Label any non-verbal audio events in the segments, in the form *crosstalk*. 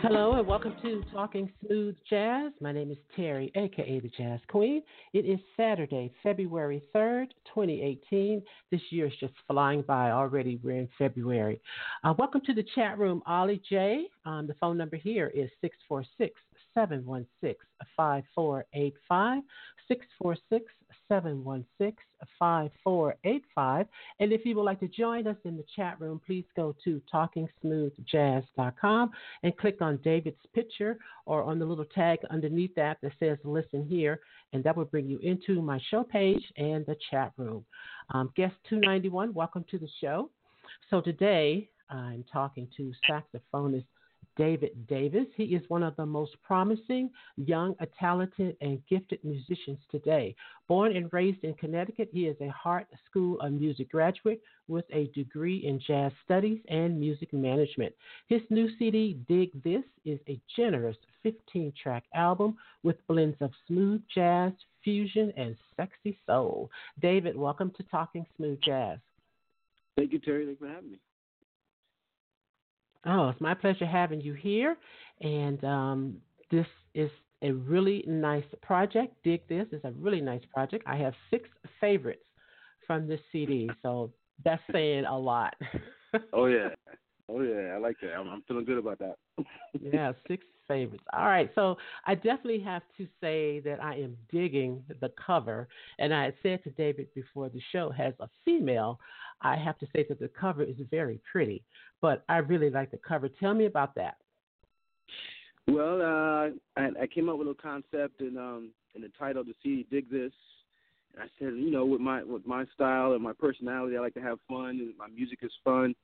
Hello and welcome to Talking Smooth Jazz. My name is Terry, aka the Jazz Queen. It is Saturday, February 3rd, 2018. This year is just flying by already. We're in February. Uh, welcome to the chat room, Ollie J. Um, the phone number here is 646 716 5485. 646 716 5485. And if you would like to join us in the chat room, please go to talkingsmoothjazz.com and click on David's picture or on the little tag underneath that that says listen here. And that will bring you into my show page and the chat room. Um, guest 291, welcome to the show. So today I'm talking to saxophonist David Davis. He is one of the most promising, young, talented, and gifted musicians today. Born and raised in Connecticut, he is a Hartt School of Music graduate with a degree in jazz studies and music management. His new CD, Dig This, is a generous 15 track album with blends of smooth jazz, fusion, and sexy soul. David, welcome to Talking Smooth Jazz. Thank you, Terry. Thanks for having me. Oh, it's my pleasure having you here. And um, this is a really nice project. Dig This is a really nice project. I have six favorites from this CD, so that's *laughs* saying a lot. oh yeah, *laughs* oh yeah, I like that. I'm, I'm feeling good about that. *laughs* yeah, six favorites. All right, so I definitely have to say that I am digging the cover, and I had said to David before the show has a female. I have to say that the cover is very pretty, but I really like the cover. Tell me about that. Well, uh, I, I came up with a concept and um, and the title to see dig this. And I said, you know, with my with my style and my personality, I like to have fun, and my music is fun.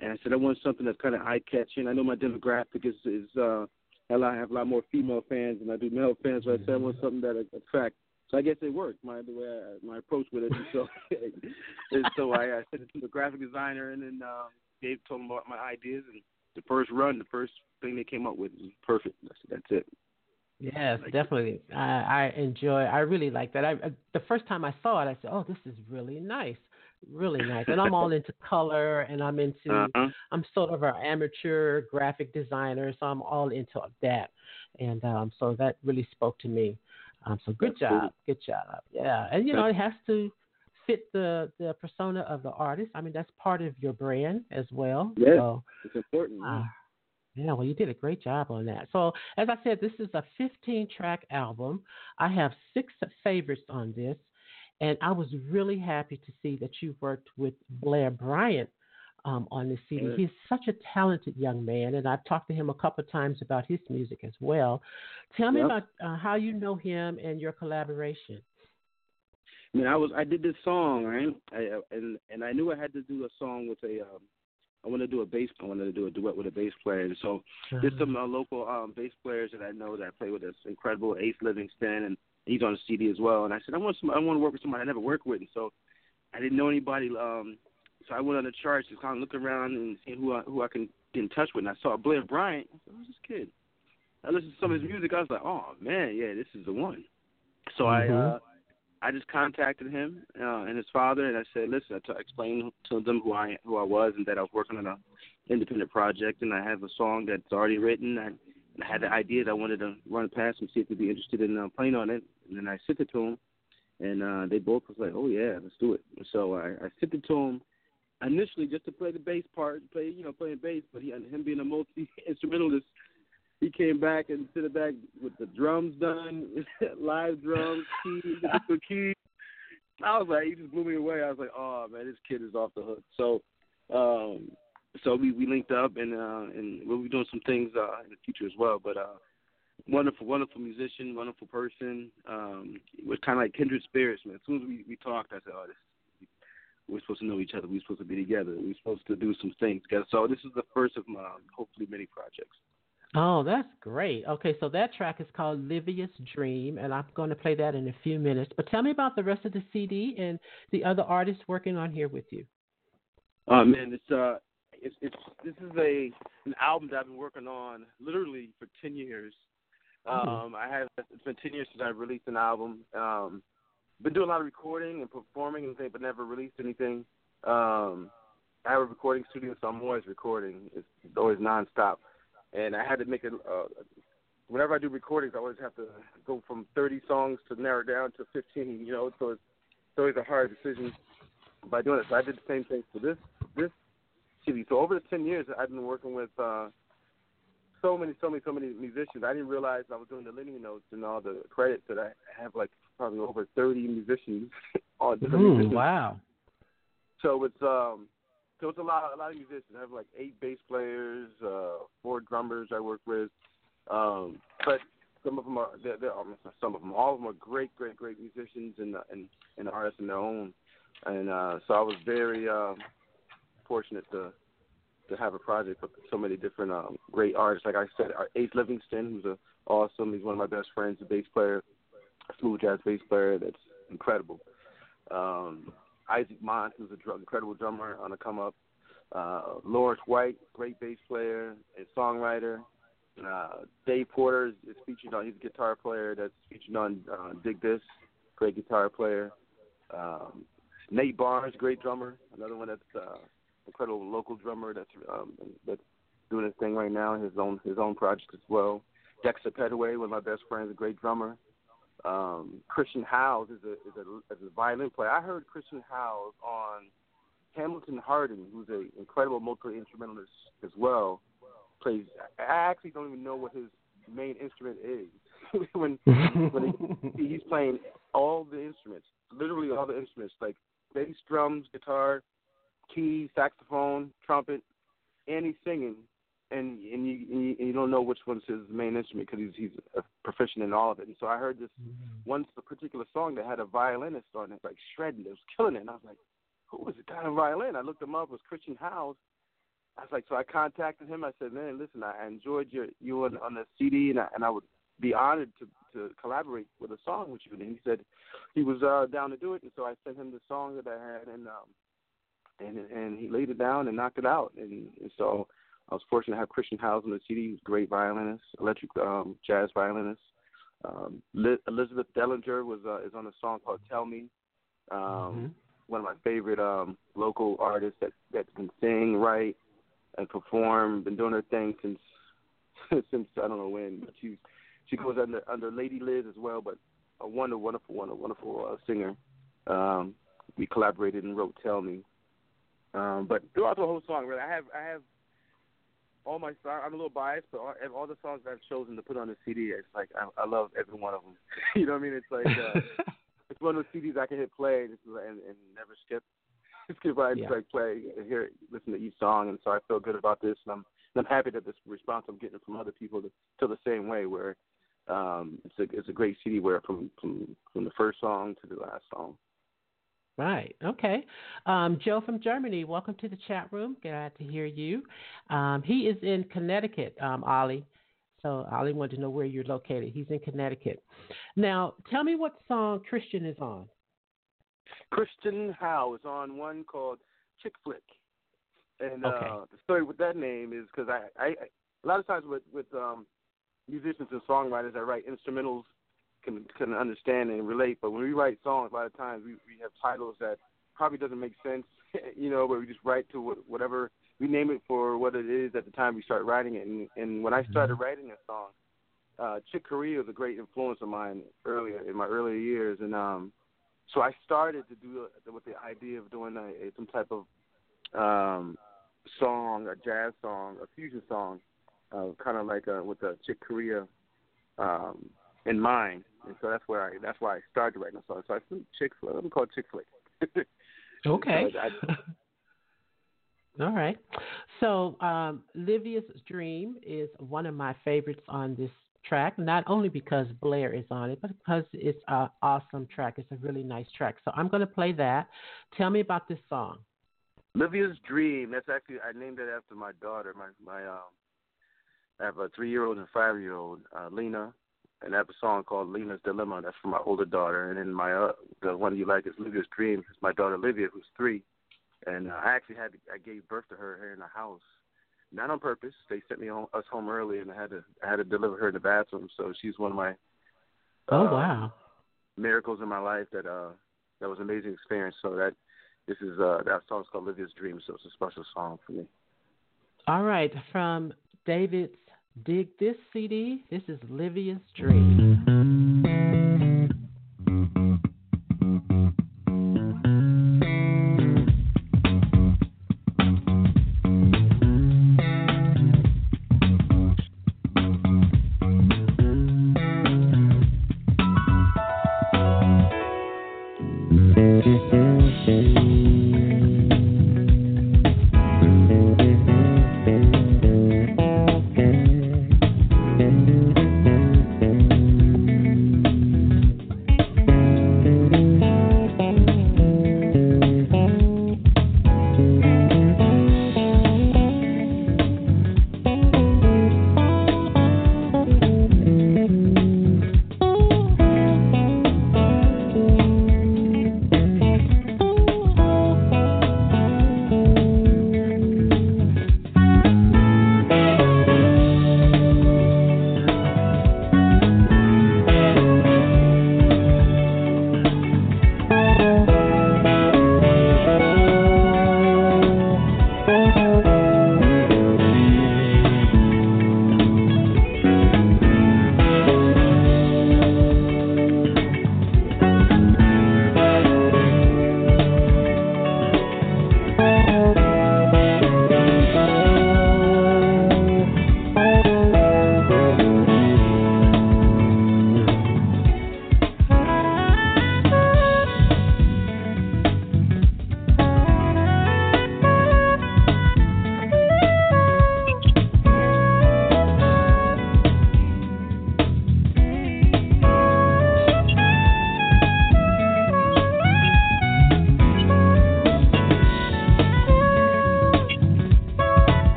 And I said I want something that's kind of eye catching. I know my demographic is is uh, I have a lot more female fans than I do male fans, but I said I want something that attract so I guess it worked. My the way I, my approach with it. And so *laughs* and so I, I sent it to the graphic designer, and then um, Dave told him about my ideas. And the first run, the first thing they came up with was perfect. Said, that's it. Yes, like definitely. I, I enjoy. I really like that. I, I the first time I saw it, I said, "Oh, this is really nice, really nice." And I'm all *laughs* into color, and I'm into. Uh-huh. I'm sort of an amateur graphic designer, so I'm all into that, and um, so that really spoke to me. Um, so good That's job, good job. Yeah, and you know it has to fit the the persona of the artist. I mean that's part of your brand as well. Yeah, so, it's important. Uh, yeah, well, you did a great job on that. So, as I said, this is a 15 track album. I have six favorites on this, and I was really happy to see that you worked with Blair Bryant um, on this CD. He's such a talented young man, and I've talked to him a couple of times about his music as well. Tell me yep. about uh, how you know him and your collaboration. I mean, I was I did this song right, I, and and I knew I had to do a song with a. Um, I wanted to do a bass. I wanted to do a duet with a bass player, and so uh-huh. there's some uh, local um, bass players that I know that I play with. This incredible Ace Livingston, and he's on the CD as well. And I said I want some. I want to work with somebody I never worked with, and so I didn't know anybody um, so I went on the charts and kind of look around and see who I, who I can get in touch with. And I saw Blair Bryant. I said, "Who's this kid?" I listened to some of his music. I was like, "Oh man, yeah, this is the one." So mm-hmm. I uh, I just contacted him uh, and his father, and I said, "Listen," I t- explained to them who I who I was and that I was working on a independent project, and I have a song that's already written. And I had the idea that I wanted to run past him, see if he'd be interested in uh, playing on it. And then I sent it to him, and uh, they both was like, "Oh yeah, let's do it." So I, I sent it to him initially just to play the bass part, play you know playing bass, but he him being a multi instrumentalist, he came back and sent back with the drums done, *laughs* live drums, keys, the *laughs* keys. I was like, he just blew me away. I was like, oh man, this kid is off the hook. So, um, so we we linked up and uh, and we'll be doing some things uh, in the future as well. But uh, wonderful, wonderful musician, wonderful person. Um, was kind of like kindred spirits, man. As soon as we we talked, I said, oh, this we're supposed to know each other. We're supposed to be together. We're supposed to do some things together. So this is the first of my hopefully many projects. Oh, that's great. Okay, so that track is called Livia's Dream, and I'm going to play that in a few minutes. But tell me about the rest of the CD and the other artists working on here with you. Oh man, it's uh, it's it's this is a an album that I've been working on literally for ten years. Mm-hmm. Um, I have it's been ten years since I released an album. Um, been doing a lot of recording and performing and things, but never released anything. Um, I have a recording studio, so I'm always recording. It's, always nonstop, and I had to make it. Uh, whenever I do recordings, I always have to go from 30 songs to narrow down to 15. You know, so it's, it's always a hard decision by doing it. So I did the same thing for this this CD. So over the 10 years, I've been working with uh, so many, so many, so many musicians. I didn't realize I was doing the linear notes and all the credits that I have like probably over 30 musicians *laughs* on different Ooh, musicians. Wow. So it's um so it's a lot a lot of musicians. I have like eight bass players, uh, four drummers I work with. Um, but some of them are they're, they're some of them all of them are great great great musicians and and and artists in their own. And uh, so I was very um, fortunate to to have a project with so many different um, great artists. Like I said, Ace Livingston, who's a awesome. He's one of my best friends, a bass player, smooth jazz bass player that's incredible. Um, Isaac Mont, who's an dr- incredible drummer on the come up. Uh, Lawrence White, great bass player and songwriter. Uh, Dave Porter is, is featured on. He's a guitar player that's featured on uh, Dig This, great guitar player. Um, Nate Barnes, great drummer, another one that's uh, incredible local drummer that's um, that's doing his thing right now, his own his own project as well. Dexter Petaway, one of my best friends, a great drummer. Um, Christian Howes is a is a, is a violin player. I heard Christian Howes on Hamilton Harding, who's an incredible multi instrumentalist as well. Plays. I actually don't even know what his main instrument is. *laughs* when when he, *laughs* he's playing all the instruments, literally all the instruments, like bass, drums, guitar, keys, saxophone, trumpet, and he's singing, and and you and you, and you don't know which one's his main instrument because he's he's a proficient in all of it. And so I heard this mm-hmm. one particular song that had a violinist on it, like shredding. It was killing it, and I was like, who was the guy on violin? I looked him up. It was Christian Howes. I was like, so I contacted him. I said, man, listen, I enjoyed your you on, on the CD, and I, and I would be honored to to collaborate with a song with you. And he said he was uh, down to do it, and so I sent him the song that I had, and um, and and he laid it down and knocked it out. And, and so I was fortunate to have Christian Howes on the CD. He's a great violinist, electric um, jazz violinist. Um, Elizabeth Dellinger was uh, is on a song called "Tell Me." Um, mm-hmm. One of my favorite um, local artists that that can sing, write, and perform. Been doing her thing since *laughs* since I don't know when, but she she goes under under Lady Liz as well. But a wonderful, wonderful, wonderful, wonderful uh, singer. Um, we collaborated and wrote "Tell Me." Um, but throughout the whole song, really, I have I have all my songs. I'm a little biased, but all, all the songs I've chosen to put on the CD, it's like I, I love every one of them. *laughs* you know what I mean? It's like uh, *laughs* it's one of those CDs I can hit play and, and, and never skip. *laughs* skip by, yeah. just like play and hear, listen to each song, and so I feel good about this, and I'm and I'm happy that this response I'm getting from other people to feel the same way. Where um, it's a it's a great CD where from from from the first song to the last song. Right. Okay. Um, Joe from Germany, welcome to the chat room. Glad to hear you. Um, he is in Connecticut, um, Ollie. So Ollie wanted to know where you're located. He's in Connecticut. Now, tell me what song Christian is on. Christian Howes is on one called Chick Flick. And okay. uh, the story with that name is because I, I, a lot of times with with um, musicians and songwriters, I write instrumentals can can understand and relate. But when we write songs, a lot of times we we have titles that probably doesn't make sense, *laughs* you know, but we just write to whatever we name it for what it is at the time we start writing it. And, and when I started mm-hmm. writing a song, uh, Chick Corea was a great influence of mine earlier in my earlier years, and um, so I started to do it with the idea of doing a, a, some type of um, song, a jazz song, a fusion song, uh, kind of like uh, with the Chick Corea um, in mind and so that's where I that's why I started writing a song. So I think Chick Flick. Let me call it Chick Flick. *laughs* okay. *laughs* All right. So um, Livia's Dream is one of my favorites on this track, not only because Blair is on it, but because it's an awesome track. It's a really nice track. So I'm going to play that. Tell me about this song. Livia's Dream. That's actually I named it after my daughter. My my um I have a three-year-old and five-year-old, uh, Lena, and I have a song called Lena's Dilemma. That's for my older daughter, and then my uh, the one you like is Livia's Dream. It's my daughter Livia, who's three, and uh, I actually had to, I gave birth to her here in the house, not on purpose. They sent me home, us home early, and I had to I had to deliver her in the bathroom. So she's one of my oh uh, wow miracles in my life that uh that was an amazing experience. So that this is uh that song's called Livia's Dream, so it's a special song for me. All right, from David's Dig This CD, this is Livia's Dream.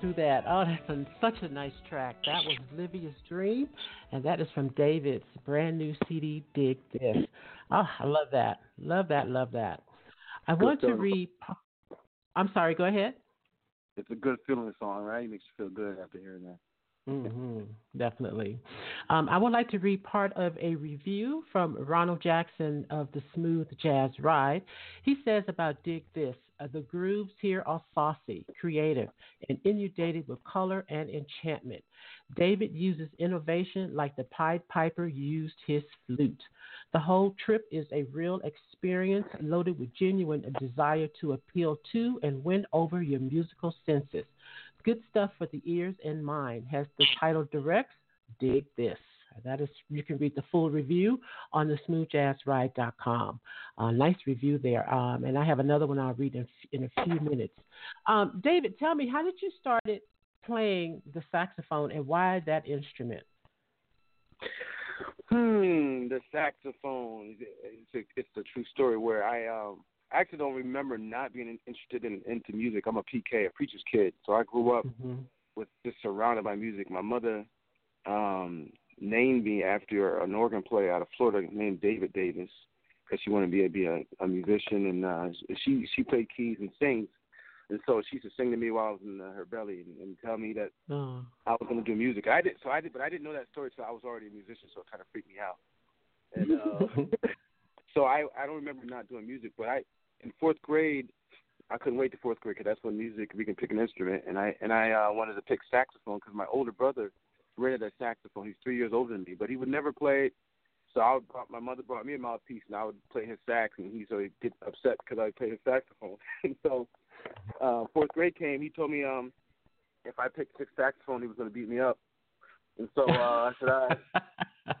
Through that. Oh, that's such a nice track. That was Livia's Dream, and that is from David's brand new CD, Dig This. Oh, I love that. Love that. Love that. I good want to read. I'm sorry, go ahead. It's a good feeling song, right? It makes you feel good after hearing that. Mm-hmm, definitely. Um, I would like to read part of a review from Ronald Jackson of the Smooth Jazz Ride. He says about Dig This Uh, the grooves here are saucy, creative, and inundated with color and enchantment. David uses innovation like the Pied Piper used his flute. The whole trip is a real experience loaded with genuine desire to appeal to and win over your musical senses. Good stuff for the ears and mind. Has the title directs? Dig this. That is, you can read the full review on the smoothjazzride.com. Uh, nice review there. Um, and I have another one I'll read in, in a few minutes. Um, David, tell me, how did you start playing the saxophone and why that instrument? Hmm, the saxophone. It's a, it's a true story where I um actually don't remember not being interested in into music. I'm a PK, a preacher's kid, so I grew up mm-hmm. with just surrounded by music. My mother um named me after an organ player out of Florida named David Davis because she wanted to be a, be a, a musician and uh, she she played keys and sings. And so she used to sing to me while I was in uh, her belly and, and tell me that oh. I was going to do music. I did, so I did, but I didn't know that story so I was already a musician, so it kind of freaked me out. And uh, *laughs* so I I don't remember not doing music, but I in fourth grade I couldn't wait to fourth grade because that's when music we can pick an instrument, and I and I uh, wanted to pick saxophone because my older brother rented a saxophone. He's three years older than me, but he would never play. So I would, my mother brought me a mouthpiece, and I would play his sax, and he so he'd get upset because I play his saxophone. *laughs* and so uh, fourth grade came, he told me um if I picked sixth saxophone, he was going to beat me up. And so uh, I said, all right. *laughs*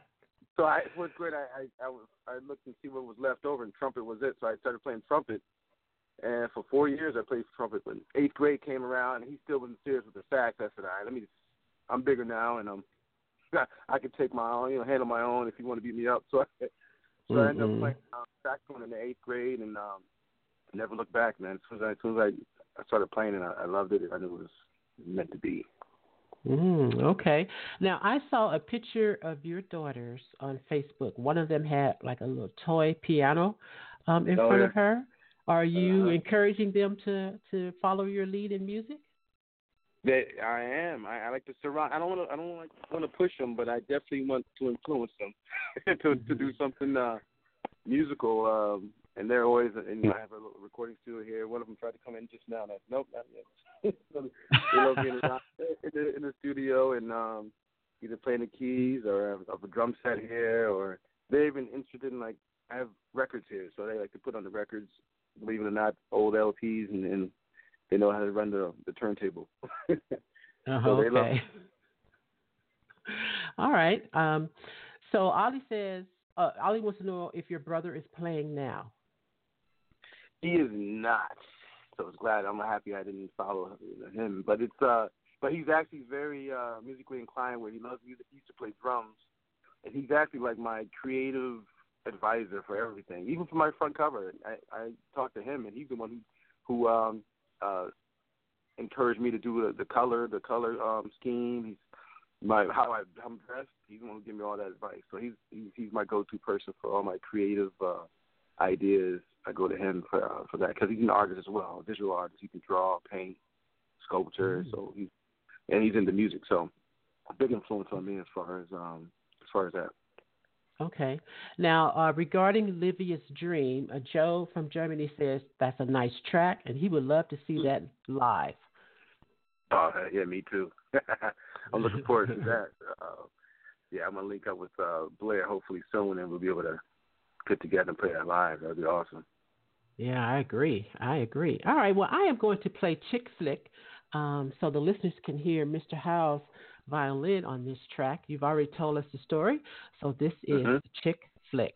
so I fourth grade, I, I I was I looked and see what was left over, and trumpet was it. So I started playing trumpet. And for four years, I played trumpet. When eighth grade came around, and he still wasn't serious with the sax, I said, "All right, let me I'm bigger now, and I'm *laughs* I can take my own, you know, handle my own if you want to beat me up. *laughs* So I, so mm-hmm. I ended up playing um, saxophone in the eighth grade, and um, never looked back, man. As soon as I, as soon as I, I started playing it, I, I loved it. I knew it was meant to be. Mm, okay. Now I saw a picture of your daughters on Facebook. One of them had like a little toy piano um, in oh, front yeah. of her. Are you uh-huh. encouraging them to to follow your lead in music? That I am. I, I like to surround. I don't want to. I don't like want to push them, but I definitely want to influence them *laughs* to to do something uh, musical. Um, and they're always. And you know, I have a little recording studio here. One of them tried to come in just now. And I, nope, not yet. *laughs* they love being in the, in the studio and um, either playing the keys or have, have a drum set here, or they're even interested in like I have records here, so they like to put on the records. Believe it or not, old LPs and, and they know how to run the the turntable. *laughs* uh, so okay. *laughs* All right. Um, so Ollie says, uh, Ollie wants to know if your brother is playing now. He is not. So I was glad. I'm happy I didn't follow him. But it's uh, but he's actually very uh, musically inclined. Where he loves music. He used to play drums, and he's actually like my creative advisor for everything, even for my front cover. I I talked to him, and he's the one who who um uh, encouraged me to do the, the color, the color um, scheme. He's my how I, I'm dressed. He's the one who give me all that advice. So he's he's, he's my go-to person for all my creative uh, ideas. I go to him for uh, for that because he's an artist as well, a visual artist. He can draw, paint, sculpture. Mm-hmm. So he's and he's into music. So a big influence on me as far as um as far as that. Okay. Now, uh, regarding Olivia's Dream, uh, Joe from Germany says that's a nice track, and he would love to see that live. Oh, yeah, me too. *laughs* I'm looking forward to that. *laughs* Uh, yeah, I'm gonna link up with uh, Blair hopefully soon, and we'll be able to get together and play that live. That'd be awesome. Yeah, I agree. I agree. All right. Well, I am going to play Chick Flick, um, so the listeners can hear Mr. Howell's violin on this track. You've already told us the story, so this is mm-hmm. Chick Flick.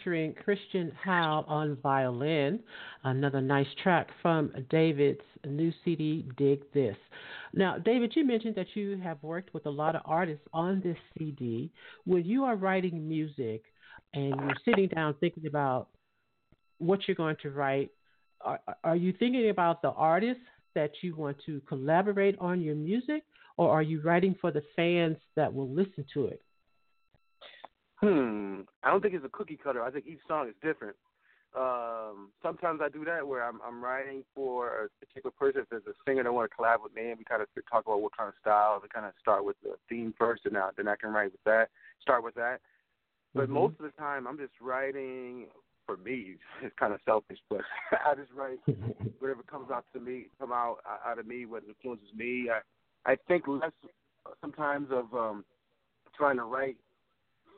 Featuring Christian Howes on violin. Another nice track from David's new CD, Dig This. Now, David, you mentioned that you have worked with a lot of artists on this CD. When you are writing music and you're sitting down thinking about what you're going to write, are, are you thinking about the artists that you want to collaborate on your music, or are you writing for the fans that will listen to it? Hmm. I don't think it's a cookie cutter. I think each song is different. Um, sometimes I do that where I'm I'm writing for a particular person. If there's a singer that want to collab with me, and we kind of talk about what kind of style. We kind of start with the theme first, and now then I can write with that. Start with that. But mm-hmm. most of the time, I'm just writing for me. *laughs* It's kind of selfish, but *laughs* I just write *laughs* whatever comes out to me, come out out of me, what influences me. I I think less sometimes of um trying to write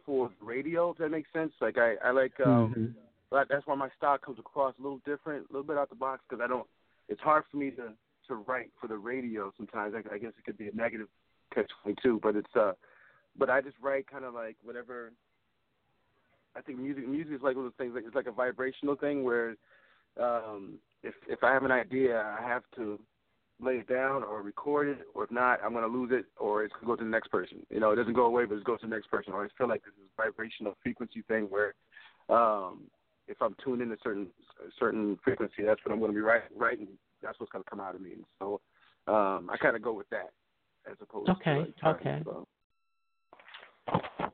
for radio, if that makes sense. Like I, I like, um, mm-hmm. but that's why my style comes across a little different, a little bit out the box, because I don't. It's hard for me to to write for the radio sometimes. I, I guess it could be a negative catch twenty two, but it's uh, but I just write kind of like whatever. I think music music is like one of those things. Like it's like a vibrational thing where, um, if if I have an idea, I have to lay it down or record it, or if not, I'm going to lose it, or it's going to go to the next person. You know, it doesn't go away, but it goes to the next person. Or I feel like this is a vibrational frequency thing where um, if I'm tuned in a certain certain frequency, that's what I'm going to be writing. writing that's what's going to come out of me. And so um, I kind of go with that as opposed okay, to like okay.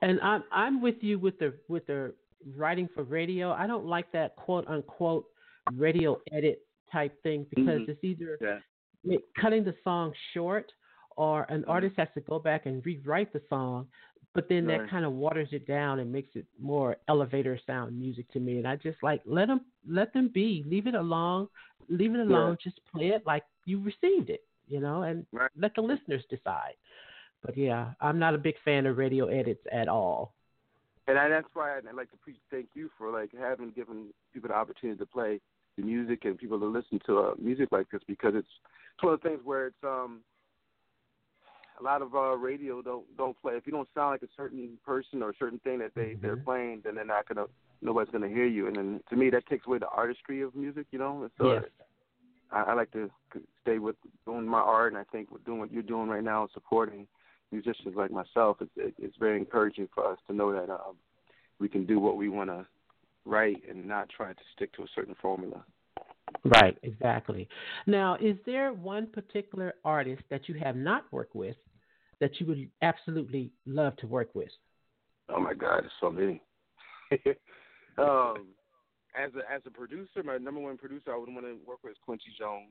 And I'm I'm with you with the with the writing for radio. I don't like that quote unquote radio edit type thing because mm-hmm. it's either yeah cutting the song short, or an mm-hmm. artist has to go back and rewrite the song, but then right. that kind of waters it down and makes it more elevator sound music to me. And I just like let them let them be, leave it alone, leave it alone, yeah. just play it like you received it, you know, and right. let the listeners decide. But yeah, I'm not a big fan of radio edits at all. And I, that's why I'd like to thank you for like having given people the opportunity to play the music and people to listen to uh, music like this because it's it's one of the things where it's um a lot of uh radio don't don't play if you don't sound like a certain person or a certain thing that they mm-hmm. they're playing then they're not gonna nobody's gonna hear you and then to me that takes away the artistry of music you know so yes. I, I like to stay with doing my art and I think with doing what you're doing right now and supporting musicians like myself it's it, it's very encouraging for us to know that um we can do what we want to write and not try to stick to a certain formula Right, exactly. Now, is there one particular artist that you have not worked with that you would absolutely love to work with? Oh my God, there's so many. *laughs* um, as a as a producer, my number one producer I would want to work with is Quincy Jones.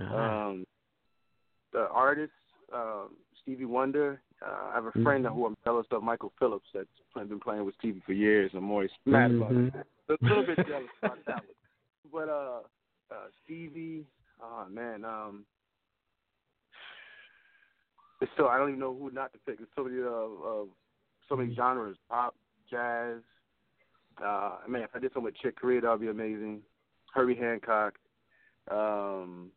Uh-huh. Um, the artist um, Stevie Wonder. Uh, I have a friend mm-hmm. who I'm jealous of, Michael Phillips, that's been playing with Stevie for years. I'm always mad mm-hmm. about it. A little bit jealous about that one but uh, uh, Stevie, oh man, um, it's so I don't even know who not to pick. There's so many uh, uh so many genres: pop, jazz. Uh, man, if I did something with Chick Corea, that'd be amazing. Herbie Hancock. Um,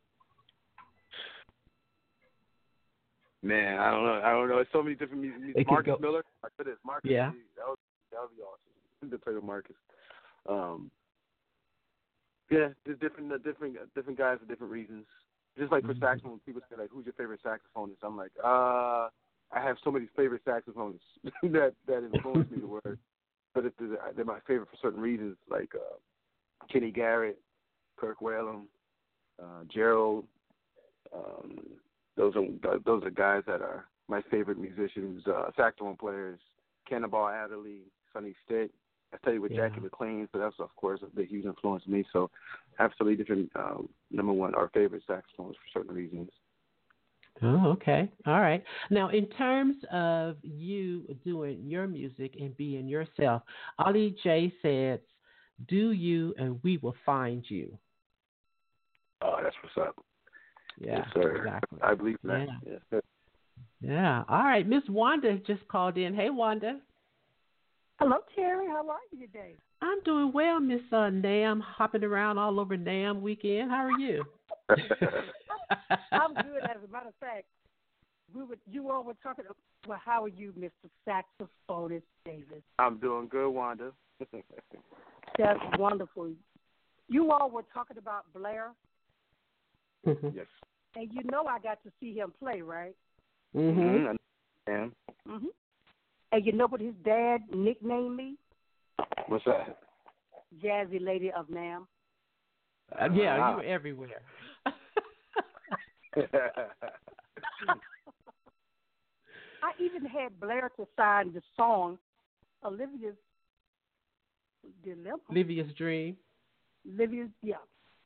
man, I don't know. I don't know. It's so many different music. Marcus Miller. I said this. Marcus. Yeah. That would that would be awesome. To play with Marcus. Um, yeah, there's different uh, different uh, different guys for different reasons. Just like for mm-hmm. saxophone, people say like, "Who's your favorite saxophonist?" I'm like, uh, I have so many favorite saxophonists *laughs* that that influence me to *laughs* work, but if they're, they're my favorite for certain reasons, like uh, Kenny Garrett, Kirk Whalum, uh, Gerald. Um, those are those are guys that are my favorite musicians, uh, saxophone players. Cannonball Adderley, Sonny Stitt, I studied with yeah. Jackie McLean, so that's of course a big huge influence on me. So absolutely different um, number one our favorite saxophones for certain reasons. Oh, okay. All right. Now, in terms of you doing your music and being yourself, Ollie J says, "Do you, and we will find you." Oh, that's what's up. Yeah, yes, sir. exactly. I believe that. Yeah. Yes, yeah. All right. Miss Wanda just called in. Hey, Wanda. Hello, Terry. How are you today? I'm doing well, Miss uh, Nam, hopping around all over Nam weekend. How are you? *laughs* I'm good. As a matter of fact, we were you all were talking. Well, how are you, Mr. Saxophonist Davis? I'm doing good, Wanda. *laughs* That's wonderful. You all were talking about Blair. Mm-hmm. Yes. And you know I got to see him play, right? Mhm. And Mhm. And you know what his dad nicknamed me? what's that? Jazzy Lady of Nam. Uh, yeah, Ah. you were everywhere. *laughs* I even had Blair to sign the song Olivia's Dilemma. Livia's dream. Olivia's, yeah.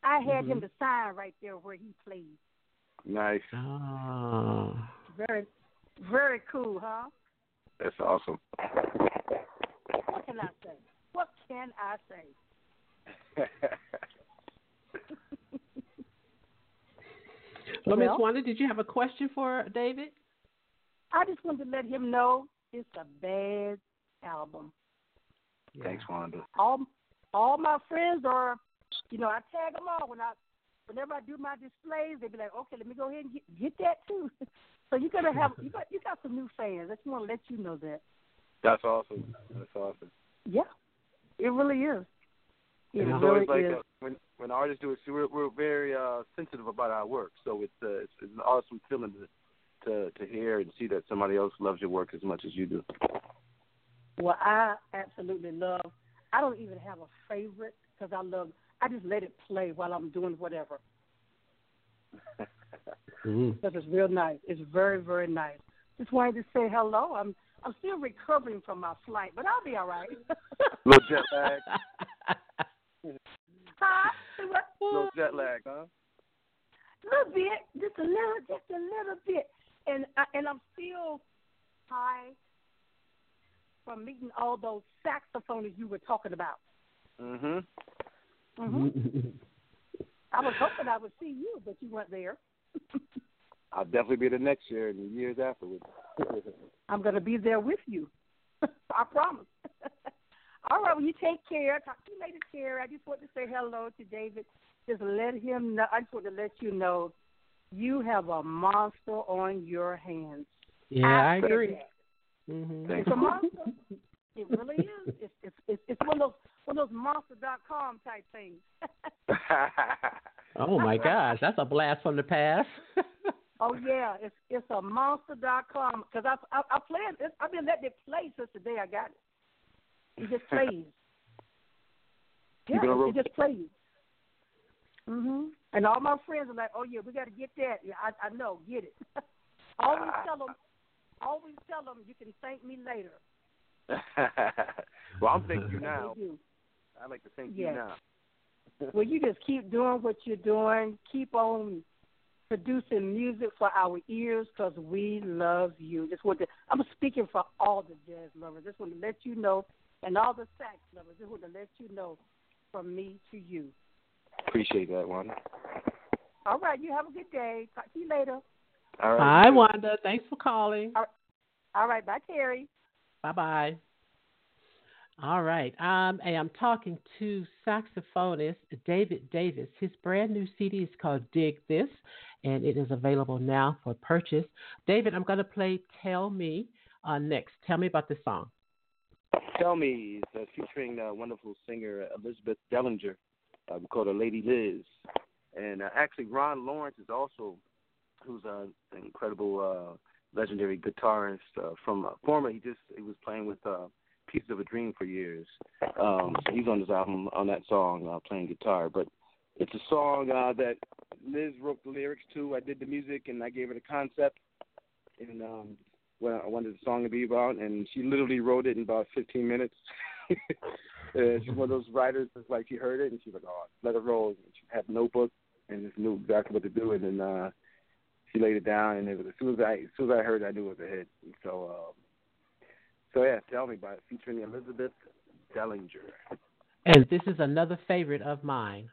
I had him Mhm. to sign right there where he played. Nice. Oh. Very, very cool, huh? That's awesome. What can I say? What can I say? *laughs* Well, Miss Wanda, did you have a question for David? I just wanted to let him know it's a bad album. Thanks, Wanda. All all my friends are, you know, I tag them all when I, whenever I do my displays, they be like, okay, let me go ahead and get, get that too. *laughs* so you gotta have you got you got some new fans. I just want to let you know that. That's awesome. That's awesome. Yeah, it really is. It And it's really always like is. uh, when when artists do it, we're we're very uh, sensitive about our work. So it's uh, it's, it's an awesome feeling to to to hear and see that somebody else loves your work as much as you do. Well, I absolutely love. I don't even have a favorite because I love. I just let it play while I'm doing whatever *laughs* *laughs* Mm. because it's real nice. It's very very nice. Just wanted to say hello. I'm I'm still recovering from my flight, but I'll be all right. *laughs* little jet lag, Huh? Say little jet lag, huh? little bit, just a little, just a little bit, and I, and I'm still high from meeting all those saxophonists you were talking about. Mhm. Hmm *laughs* I was hoping I would see you, but you weren't there. *laughs* I'll definitely be there next year and the years afterwards. *laughs* I'm going to be there with you. I promise. All right, well, you take care. Talk to you later, Terry. I just want to say hello to David. Just let him know. I just want to let you know you have a monster on your hands. yeah, I said agree. Mm-hmm. It's a monster. It really is. It's it's it's, it's one of those one of those monster.com type things. *laughs* Oh my gosh, that's a blast from the past. *laughs* oh yeah, it's it's a monster.com because I I, I played it. I've been letting it play since the day I got it. It just *laughs* plays. yeah, Keep it a it, it just plays. Mhm. And all my friends are like, "Oh yeah, we got to get that." Yeah, I I know, get it. always tell them, always tell them you can thank me later. well, I'm thanking you now. They do. I like to thank Yes. you now. *laughs* Well, you just keep doing what you're doing. Keep on producing music for our ears because we love you. Just want to, I'm speaking for all the jazz lovers. Just want to let you know, and all the sax lovers. Just want to let you know from me to you. Appreciate that, Wanda. All right, you have a good day. Talk to you later. All right. Hi, Wanda. Thanks for calling. All right, all right bye, Terry. Bye bye. All right. Um, I'm talking to saxophonist David Davis. His brand new CD is called Dig This, and it is available now for purchase. David, I'm going to play Tell Me uh, next. Tell me about this song. Tell me, it's uh, featuring uh, wonderful singer Elizabeth Dellinger. Uh, we call her Lady Liz. And uh, actually, Ron Lawrence is also, who's uh, an incredible, uh, legendary guitarist from former. He just he was playing with Pieces of a Dream for years. Um, he's on this album on that song, uh, playing guitar. But it's a song uh, that Liz wrote the lyrics to. I did the music and I gave her the concept. And um, what I wanted the song to be about, and she literally wrote it in about 15 minutes. *laughs* she's one of those writers that's like she heard it and she's like, "Oh, let it roll." And she had a notebook and just knew exactly what to do, and then uh, she laid it down. And it was as soon as I as soon as I heard it, I knew it was a hit. And so, um, so yeah, tell me about it, featuring Elizabeth Dellinger. And this is another favorite of mine.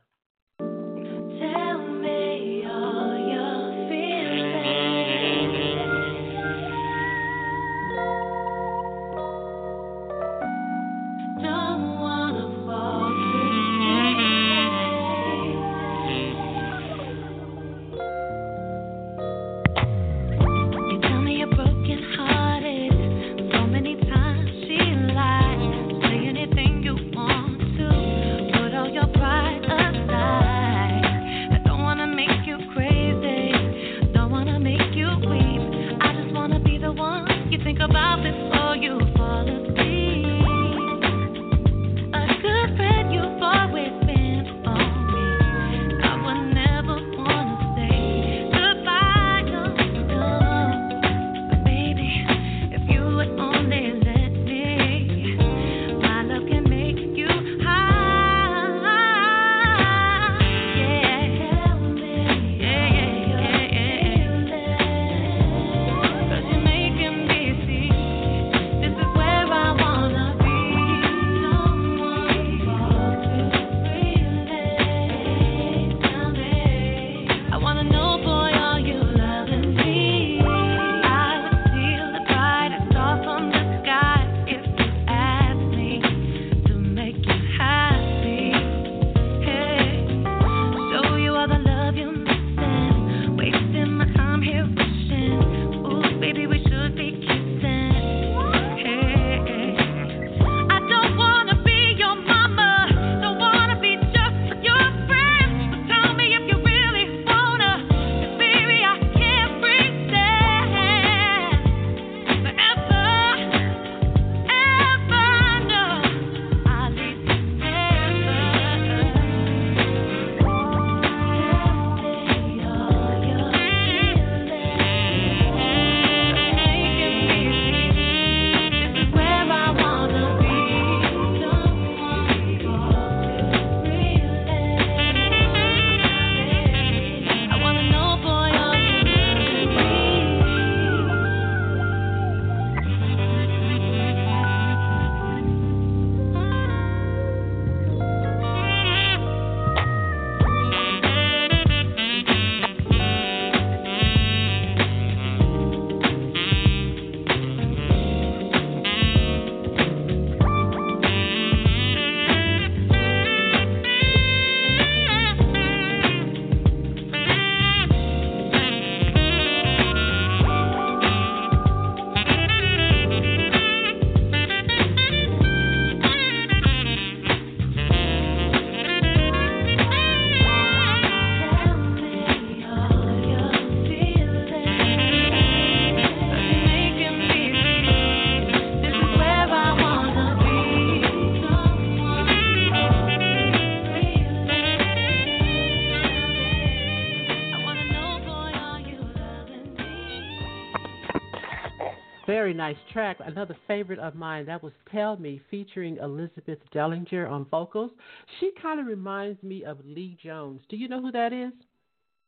Nice track. Another favorite of mine that was "Tell Me" featuring Elizabeth Dellinger on vocals. She kind of reminds me of Lee Jones. Do you know who that is?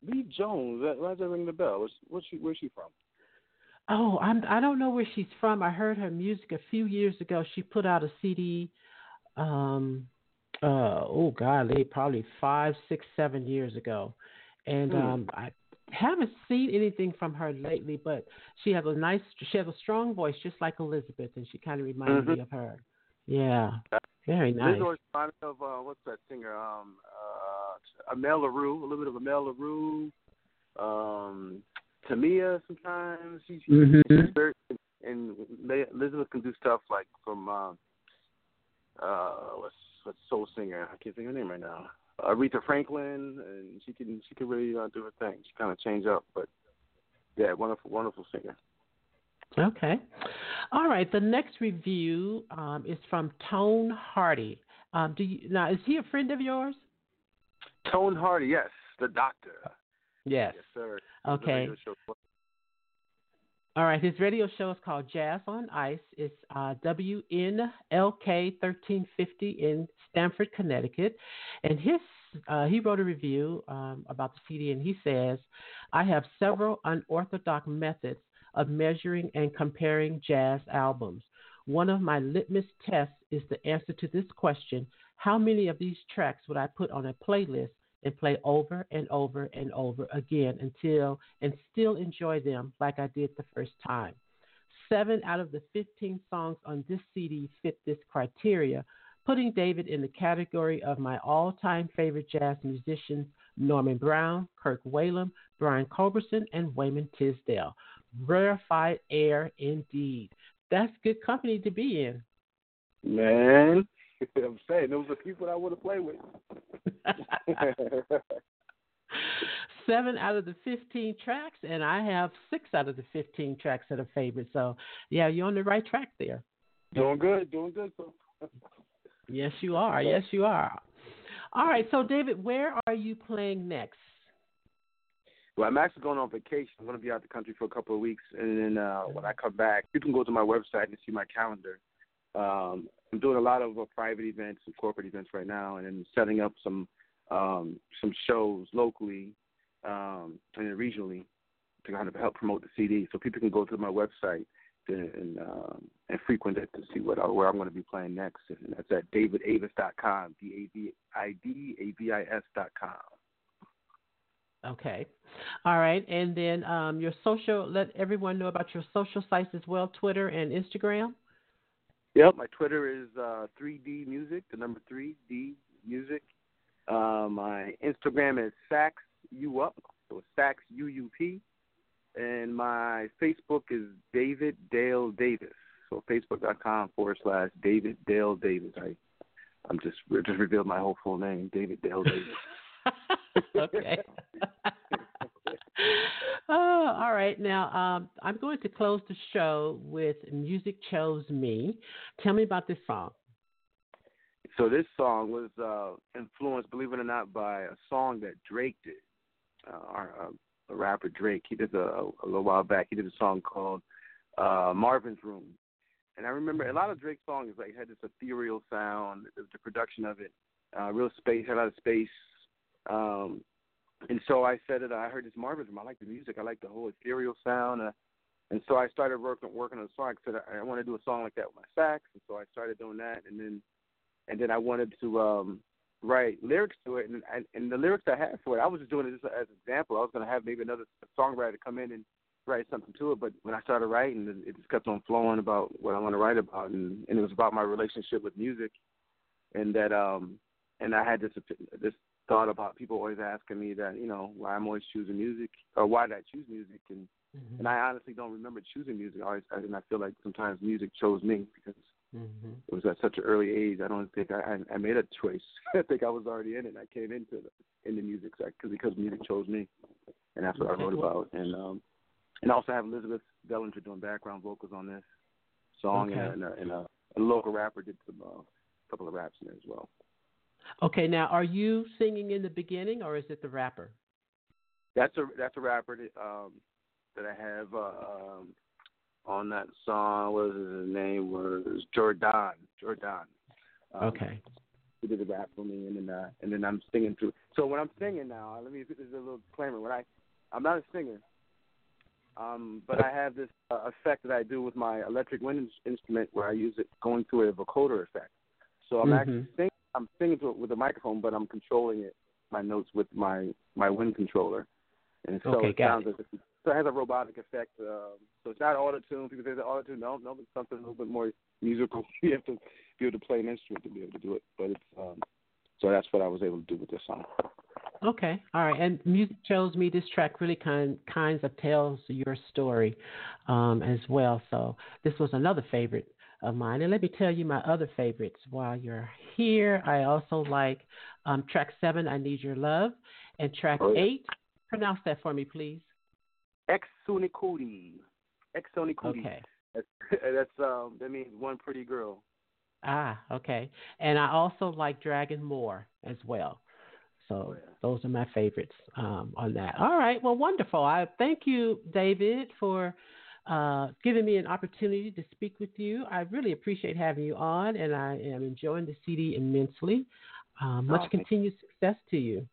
Lee Jones. Why does that ring the bell? She? Where's she from? Oh, I'm. I don't know where she's from. I heard her music a few years ago. She put out a CD. Um, uh, oh God, they probably five, six, seven years ago, and Hmm. um, I haven't seen anything from her lately. But she has a nice, she has a strong voice, just like Elizabeth, and she kind of reminds me Mhm. of her. Yeah, very nice. This always reminds me of uh, what's that singer? Um, uh, Amel Larrieux. A little bit of Amel Larrieux. Um, Tamia. Sometimes she's, she's Mhm. very and Elizabeth can do stuff like from uh, uh, what's what's soul singer? I can't think of her name right now. Aretha Franklin, and she can she can really uh, do her thing. She kind of change up, but yeah, wonderful wonderful singer. Okay. All right. The next review um, is from Tone Hardy. Um, do you now? Is he a friend of yours? Tone Hardy, yes, the doctor. Yes. Yes, sir. Okay. All right. His radio show is called Jazz on Ice. It's uh, WNLK 1350 in Stamford, Connecticut, and his uh, he wrote a review um, about the CD, and he says, "I have several unorthodox methods of measuring and comparing jazz albums. One of my litmus tests is the answer to this question: How many of these tracks would I put on a playlist?" And play over and over and over again until and still enjoy them like I did the first time. Seven out of the 15 songs on this CD fit this criteria, putting David in the category of my all time favorite jazz musicians Norman Brown, Kirk Whalum, Brian Culbertson, and Wayman Tisdale. Rarefied air indeed. That's good company to be in. Man, *laughs* I'm saying those are people I want to play with. *laughs* Seven out of the 15 tracks, and I have six out of the 15 tracks that are favorite. So, yeah, you're on the right track there. doing good, doing good. So. *laughs* Yes, you are. Yes, you are. All right. So, David, where are you playing next? Well, I'm actually going on vacation. I'm going to be out the country for a couple of weeks, and then uh, when I come back, you can go to my website and see my calendar. Um, I'm doing a lot of uh, private events and corporate events right now, and then setting up some um, some shows locally um, and then regionally to kind of help promote the CD. So people can go to my website to, and um, and frequent it to see what where I'm going to be playing next, and that's at davidavis.com, d a v i d a v i s dot com. Okay. All right. And then um, your social, let everyone know about your social sites as well Twitter and Instagram. Yep, my Twitter is uh, 3D Music, the number 3D Music. Uh, my Instagram is Sax U Up, so Sax U U P. And my Facebook is David Dale Davis. So Facebook.com forward slash David Dale Davis. I, I'm just just revealed my whole full name, David Dale Davis. *laughs* okay. *laughs* oh, all right. Now, um, I'm going to close the show with Music Chose Me. Tell me about this song. So this song was uh, influenced, believe it or not, by a song that Drake did. Uh, our, uh, rapper Drake, he did a, a little while back. He did a song called uh, Marvin's Room, and I remember a lot of Drake's songs like had this ethereal sound. The, the production of it, uh, real space, had a lot of space. Um, and so I said that I heard this Marvin's Room. I like the music. I like the whole ethereal sound. Uh, and so I started working working on a song. I said I, I want to do a song like that with my sax, and so I started doing that. And then and then I wanted to um write lyrics to it, and and, and the lyrics I had for it, I was just doing it just as an example. I was going to have maybe another songwriter come in and write something to it, but when I started writing, it it just kept on flowing about what I want to write about, and and it was about my relationship with music, and that um and I had this this thought about people always asking me that you know why I'm always choosing music or why did I choose music and Mm-hmm. and I honestly don't remember choosing music. I always and I feel like sometimes music chose me because Mm-hmm. it was at such an early age. I don't think I I, I made a choice. *laughs* I think I was already in it. I came into the, in the music because because music chose me, and that's what I wrote about. And um and I also have Elizabeth Dellinger doing background vocals on this song, Okay. and, a, and a, a local rapper did some uh, couple of raps in there as well. Okay, now are you singing in the beginning or is it the rapper? That's a that's a rapper that um that I have uh, um on that song. What was his name? Was Jordan. Jordan. Um, Okay. He did the rap for me, and then uh, and then I'm singing through. So when I'm singing now, let me this a little disclaimer. When I, I'm not a singer, um, but I have this uh, effect that I do with my electric wind instrument where I use it going through a vocoder effect. So I'm Mhm. actually singing. I'm singing to it with a microphone, but I'm controlling it my notes with my my wind controller, and so Okay, it sounds as if so it has a robotic effect. Um, so it's not auto tune. People say it's auto tune. No, no, it's something a little bit more musical. *laughs* you have to be able to play an instrument to be able to do it. But it's um, so that's what I was able to do with this song. Okay, all right. And music shows me this track really kind kinds of tells your story um, as well. So this was another favorite of mine. And let me tell you my other favorites while you're here. I also like um, track seven, "I Need Your Love," and track Oh, yeah. eight. Pronounce that for me, please. Ex Sunicudi. Ex Sunicudi. Okay. That's, *laughs* that's um that means one pretty girl. Ah, okay. And I also like Dragon More as well. So Oh, those are my favorites um, on that. All right. Well, wonderful. I thank you, David, for uh, giving me an opportunity to speak with you. I really appreciate having you on, and I am enjoying the CD immensely. Um, much Oh, continued success to you.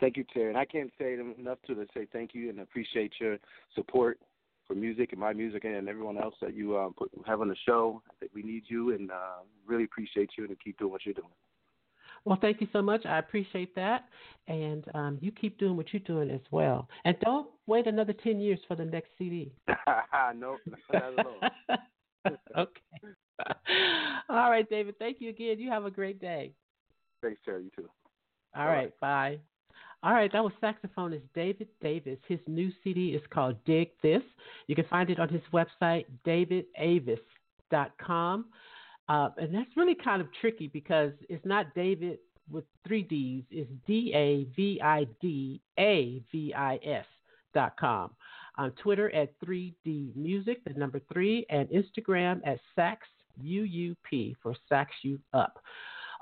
Thank you, Terry. And I can't say enough to to say thank you and appreciate your support for music and my music and everyone else that you uh, put have on the show. I think we need you and uh, really appreciate you and keep doing what you're doing. Well, thank you so much. I appreciate that. And um, you keep doing what you're doing as well. And don't wait another 10 years for the next CD. *laughs* no, not at all. *laughs* okay. *laughs* All right, David. Thank you again. You have a great day. Thanks, Terry. You too. All right. Bye. All right. That was saxophonist David Davis. His new CD is called Dig This. You can find it on his website, davidavis.com. Uh, and that's really kind of tricky because it's not David with three D's. It's D A V I D A V I S dot com. On Twitter at 3D Music, the number three, and Instagram at Sax UUP for Sax You Up.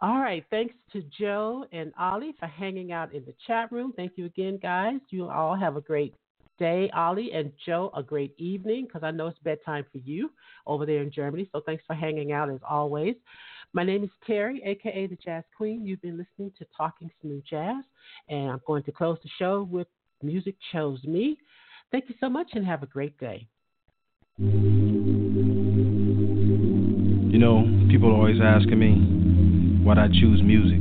All right. Thanks to Joe and Ollie for hanging out in the chat room. Thank you again, guys. You all have a great day. Ollie and Joe, a great evening because I know it's bedtime for you over there in Germany. So thanks for hanging out as always. My name is Terry, aka the Jazz Queen. You've been listening to Talking Smooth Jazz, and I'm going to close the show with Music Chose Me. Thank you so much and have a great day. You know, people are always asking me why'd I choose music.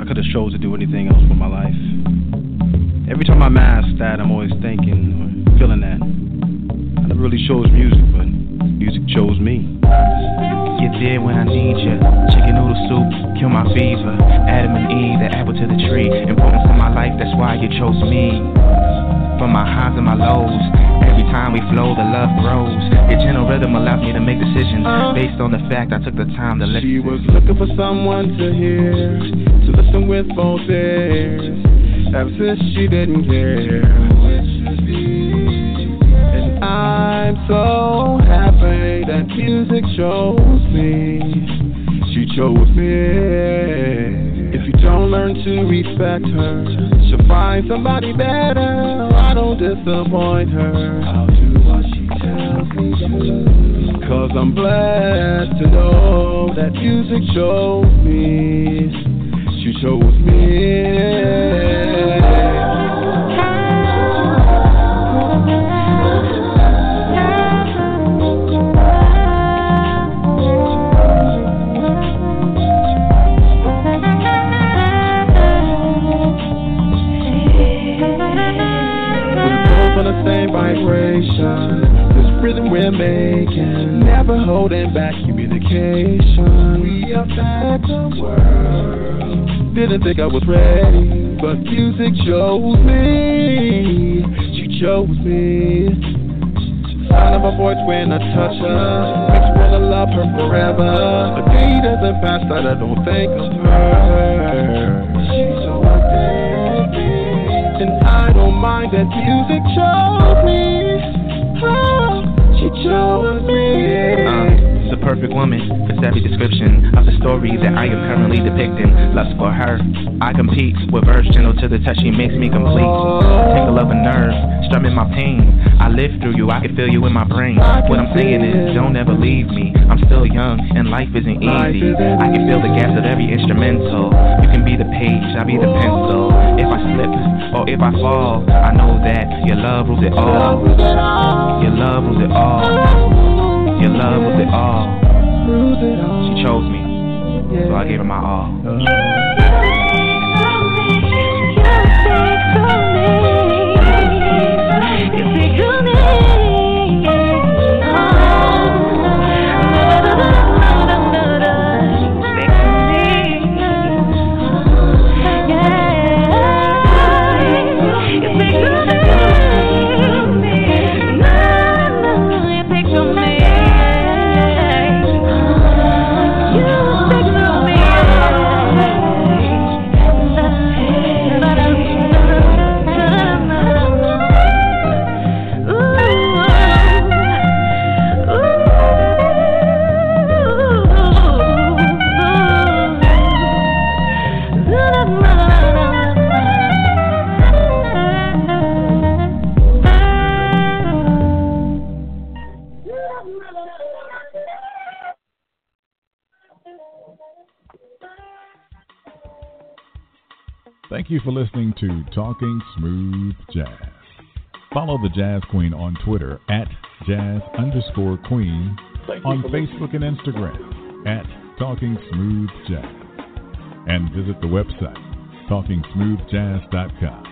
I could have chose to do anything else with my life. Every time I'm asked that, I'm always thinking or feeling that. I never really chose music, but music chose me. You're there when I need you. Chicken noodle soup, kill my fever. Adam and Eve, the apple to the tree. Important for my life, that's why you chose me. From my highs and my lows, every time we flow, the love grows. Your gentle rhythm allows me to make decisions based on the fact I took the time to listen. She was looking for someone to hear, to listen with both ears. Ever since she didn't care. And I'm so happy that music chose me. She chose me. If you don't learn to respect her, she'll find somebody better. I don't disappoint her. I'll do what she tells me to. Cause I'm blessed to know that music chose me. She chose me. Think I was ready, but music chose me. She chose me. Sound of her voice when I touch her makes me wanna love her forever. The day doesn't pass that I don't think of her. She's so addicting, and I don't mind that music chose me. Oh, she chose me. Uh, perfect woman, the savvy description of the story that I am currently depicting. Lust for her, I compete with gentle to the touch, she makes me complete. Tingle of a nerve, strumming my pain. I live through you, I can feel you in my brain. What I'm saying is, don't ever leave me. I'm still young, and life isn't easy. I can feel the gas of every instrumental. You can be the page, I'll be the pencil. If I slip or if I fall, I know that your love rules it all. Your love rules it all. Your love rules it all. She chose me, so I gave her my all. Jazz Queen on Twitter at jazz underscore queen, on Facebook and Instagram at Talking Smooth Jazz, and visit the website talkingsmoothjazz.com.